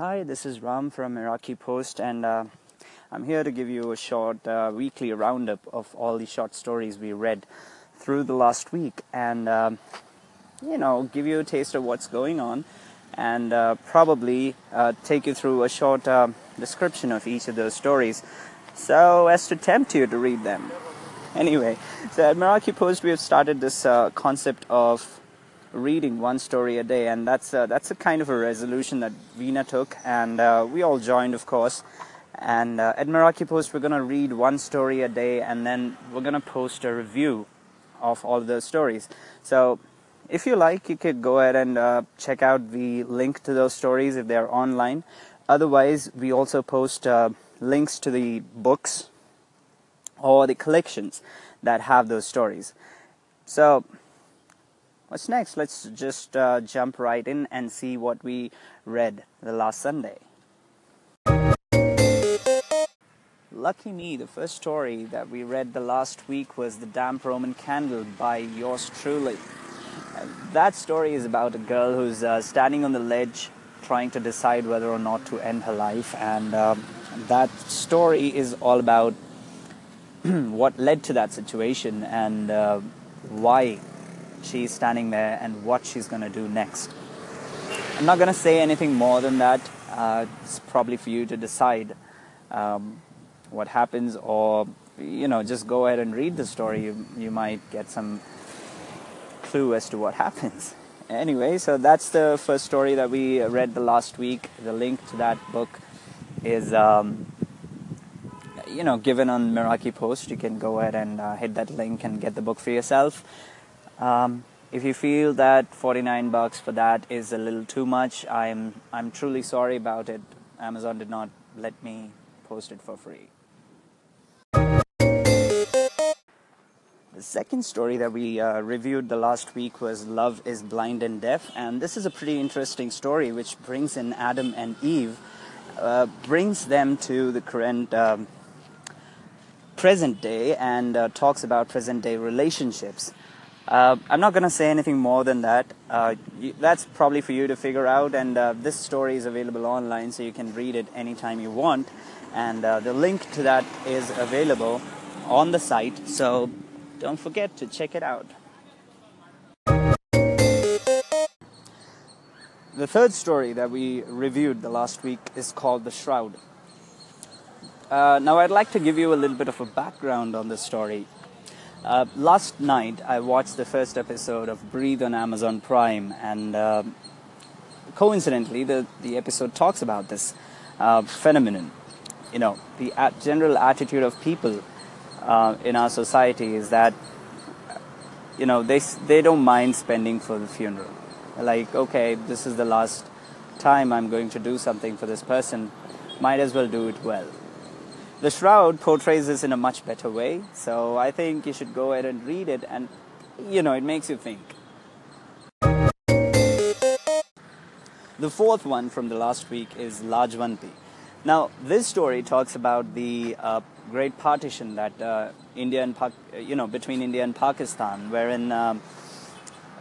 Hi, this is Ram from Meraki Post, and uh, I'm here to give you a short uh, weekly roundup of all the short stories we read through the last week, and um, you know, give you a taste of what's going on, and uh, probably uh, take you through a short uh, description of each of those stories, so as to tempt you to read them. Anyway, so at Meraki Post, we have started this uh, concept of reading one story a day, and that's a, that's a kind of a resolution that Veena took, and uh, we all joined, of course. And uh, at Meraki Post, we're gonna read one story a day, and then we're gonna post a review of all those stories. So, if you like, you could go ahead and uh, check out the link to those stories if they're online. Otherwise, we also post uh, links to the books or the collections that have those stories. So, what's next? Let's just uh, jump right in and see what we read the last Sunday. Lucky me, the first story that we read the last week was The Damp Roman Candle by yours truly. That story is about a girl who's uh, standing on the ledge trying to decide whether or not to end her life, and um, that story is all about what led to that situation and uh, why she's standing there and what she's going to do next. I'm not going to say anything more than that. Uh, it's probably for you to decide um, what happens, or you know, just go ahead and read the story. You you might get some clue as to what happens. Anyway, so that's the first story that we read the last week. The link to that book is. Um, you know, given on Meraki Post, you can go ahead and uh, hit that link and get the book for yourself. Um, if you feel that 49 bucks for that is a little too much, I'm I'm truly sorry about it. Amazon did not let me post it for free. The second story that we uh, reviewed the last week was Love is Blind and Deaf, and this is a pretty interesting story which brings in Adam and Eve, uh, brings them to the current um, present day, and uh, talks about present day relationships. Uh, I'm not going to say anything more than that. Uh, you, that's probably for you to figure out, and uh, this story is available online, so you can read it anytime you want. And uh, the link to that is available on the site, so don't forget to check it out. The third story that we reviewed the last week is called The Shroud. Uh, now, I'd like to give you a little bit of a background on this story. Uh, last night, I watched the first episode of Breathe on Amazon Prime, and uh, coincidentally, the, the episode talks about this uh, phenomenon. You know, the general attitude of people uh, in our society is that, you know, they, they don't mind spending for the funeral. Like, okay, this is the last time I'm going to do something for this person, might as well do it well. The Shroud portrays this in a much better way, so I think you should go ahead and read it, and you know, it makes you think. The fourth one from the last week is Lajwanti. Now, this story talks about the uh, great partition that uh, India and pa- you know between India and Pakistan, wherein um,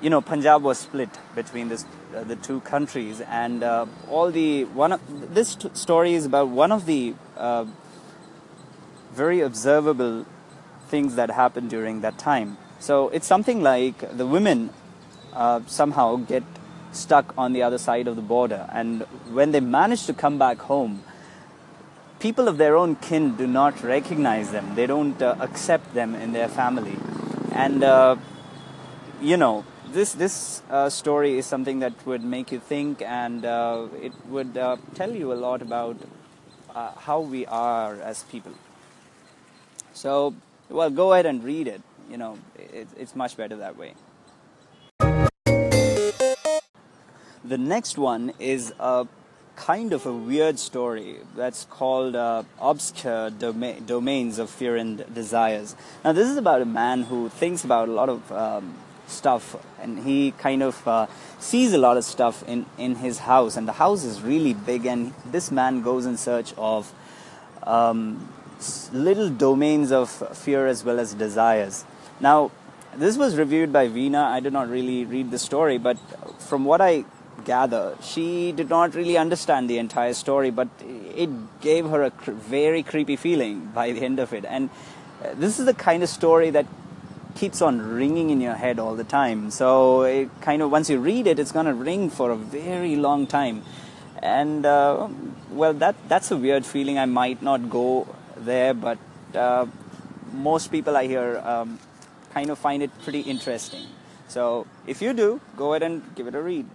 you know Punjab was split between this, uh, the two countries, and uh, all the one of, this t- story is about one of the uh, very observable things that happened during that time. So it's something like the women uh, somehow get stuck on the other side of the border, and when they manage to come back home, people of their own kin do not recognize them. They don't uh, accept them in their family, and uh, you know this this uh, story is something that would make you think, and uh, it would uh, tell you a lot about how we are as people. So, well, go ahead and read it. You know, it, it's much better that way. The next one is a kind of a weird story that's called uh, Obscure Doma- Domains of Fear and Desires. Now, this is about a man who thinks about a lot of um, stuff and he kind of uh, sees a lot of stuff in, in his house, and the house is really big, and this man goes in search of um, little domains of fear as well as desires. Now, this was reviewed by Veena. I did not really read the story, but from what I gather, she did not really understand the entire story, but it gave her a cr- very creepy feeling by the end of it. And uh, this is the kind of story that keeps on ringing in your head all the time. So it kind of once you read it, it's gonna ring for a very long time. And uh, well, that that's a weird feeling. I might not go there, but uh, most people I hear um, kind of find it pretty interesting. So if you do, go ahead and give it a read.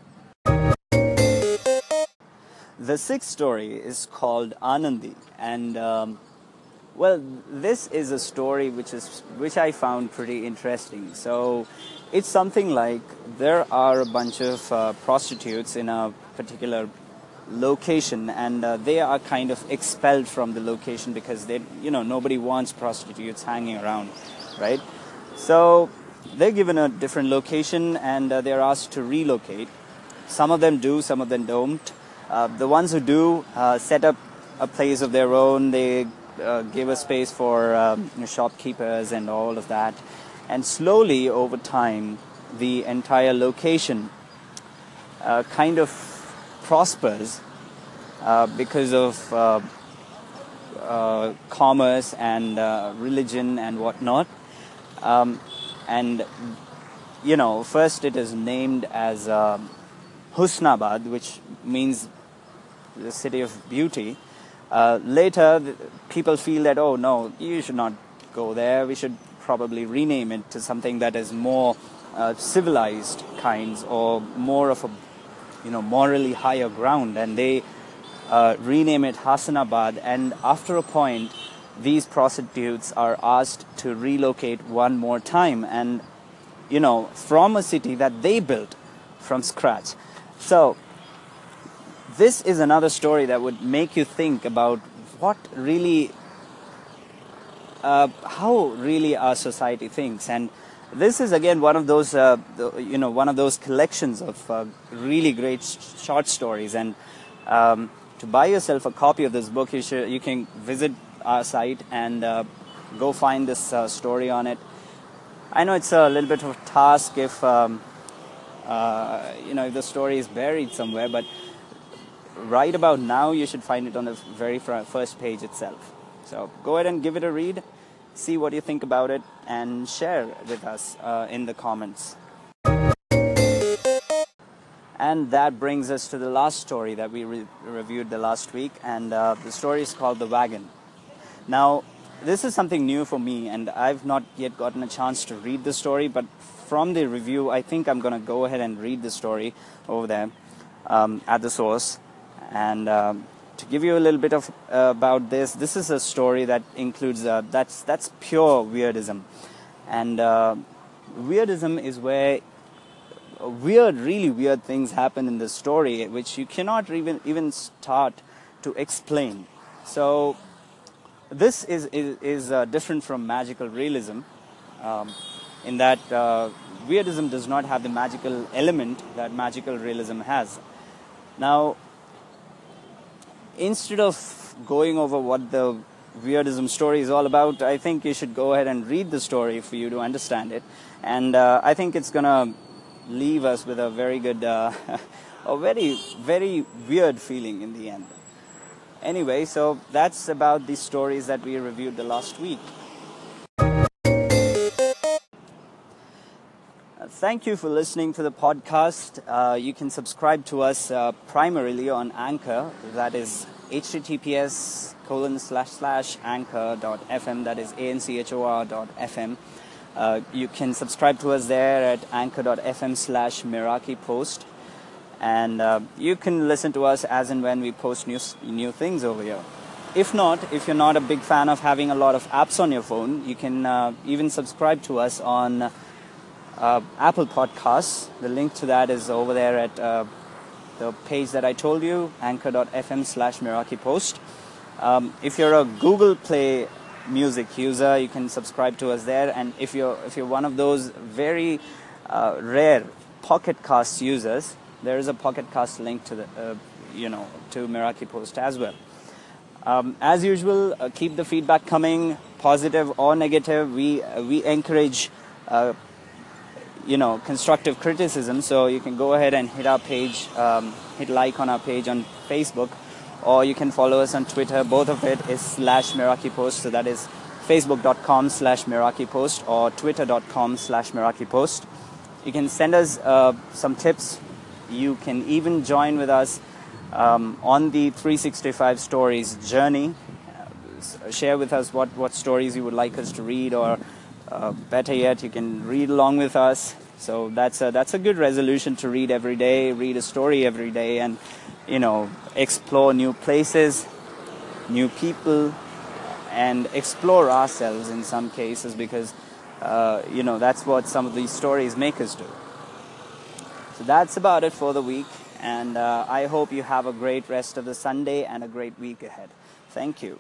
The sixth story is called Anandi, and um, well, this is a story which is which I found pretty interesting. So it's something like there are a bunch of uh, prostitutes in a particular location and uh, they are kind of expelled from the location because they you know nobody wants prostitutes hanging around right? So they're given a different location and uh, they're asked to relocate. Some of them do some of them don't. Uh, the ones who do uh, set up a place of their own. They uh, give a space for um, you know, shopkeepers and all of that. And slowly over time the entire location uh, kind of prospers uh, because of uh, uh, commerce and uh, religion and whatnot. Um, and you know, first it is named as um, Husnabad, which means the city of beauty. Uh, later, people feel that oh no, you should not go there. We should probably rename it to something that is more uh, civilized kinds or more of a you know morally higher ground and they uh, rename it Hasanabad and after a point these prostitutes are asked to relocate one more time and you know from a city that they built from scratch. So this is another story that would make you think about what really uh, how really our society thinks and this is again one of those uh, you know one of those collections of uh, really great sh- short stories. And um, to buy yourself a copy of this book you should you can visit our site and uh, go find this uh, story on it. I know it's a little bit of a task if um, uh, you know if the story is buried somewhere but right about now you should find it on the very first page itself. So go ahead and give it a read see what you think about it and share with us uh, in the comments. And that brings us to the last story that we re- reviewed the last week, and uh, the story is called The Wagon. Now, this is something new for me, and I've not yet gotten a chance to read the story, but from the review, I think I'm going to go ahead and read the story over there um, at the source. And um, to give you a little bit of uh, about this, this is a story that includes uh, that's that's pure weirdism, and uh, weirdism is where weird, really weird things happen in this story, which you cannot even even start to explain. So this is is, is uh, different from magical realism, um, in that uh, weirdism does not have the magical element that magical realism has. Now instead of going over what the weirdism story is all about, I think you should go ahead and read the story for you to understand it. And uh, I think it's going to leave us with a very good, uh, a very, very weird feeling in the end. Anyway, so that's about the stories that we reviewed the last week. Thank you for listening to the podcast. Uh, you can subscribe to us uh, primarily on Anchor. That is https colon slash slash anchor.fm. That is anchor dot fm. Uh, you can subscribe to us there at anchor.fm slash Meraki Post. And uh, you can listen to us as and when we post new, new things over here. If not, if you're not a big fan of having a lot of apps on your phone, you can uh, even subscribe to us on uh, Apple Podcasts. The link to that is over there at uh, the page that I told you, anchor.fm slash Meraki Post. Um, if you're a Google Play music user, you can subscribe to us there. And if you're if you're one of those very uh, rare Pocket Cast users, there is a Pocket Cast link to the uh, you know to Meraki Post as well. Um, as usual, uh, keep the feedback coming, positive or negative. We uh, we encourage you know constructive criticism. So you can go ahead and hit our page, um, hit like on our page on Facebook, or you can follow us on Twitter. Both of it is slash Meraki Post. So that is facebook.com slash Meraki Post or twitter.com slash Meraki Post. You can send us uh, some tips. You can even join with us um, on the 365 Stories journey. Uh, share with us what, what stories you would like us to read, or uh, better yet, you can read along with us. So that's a, that's a good resolution to read every day, read a story every day, and you know explore new places, new people, and explore ourselves in some cases because uh, you know that's what some of these stories make us do. So that's about it for the week, and uh, I hope you have a great rest of the Sunday and a great week ahead. Thank you.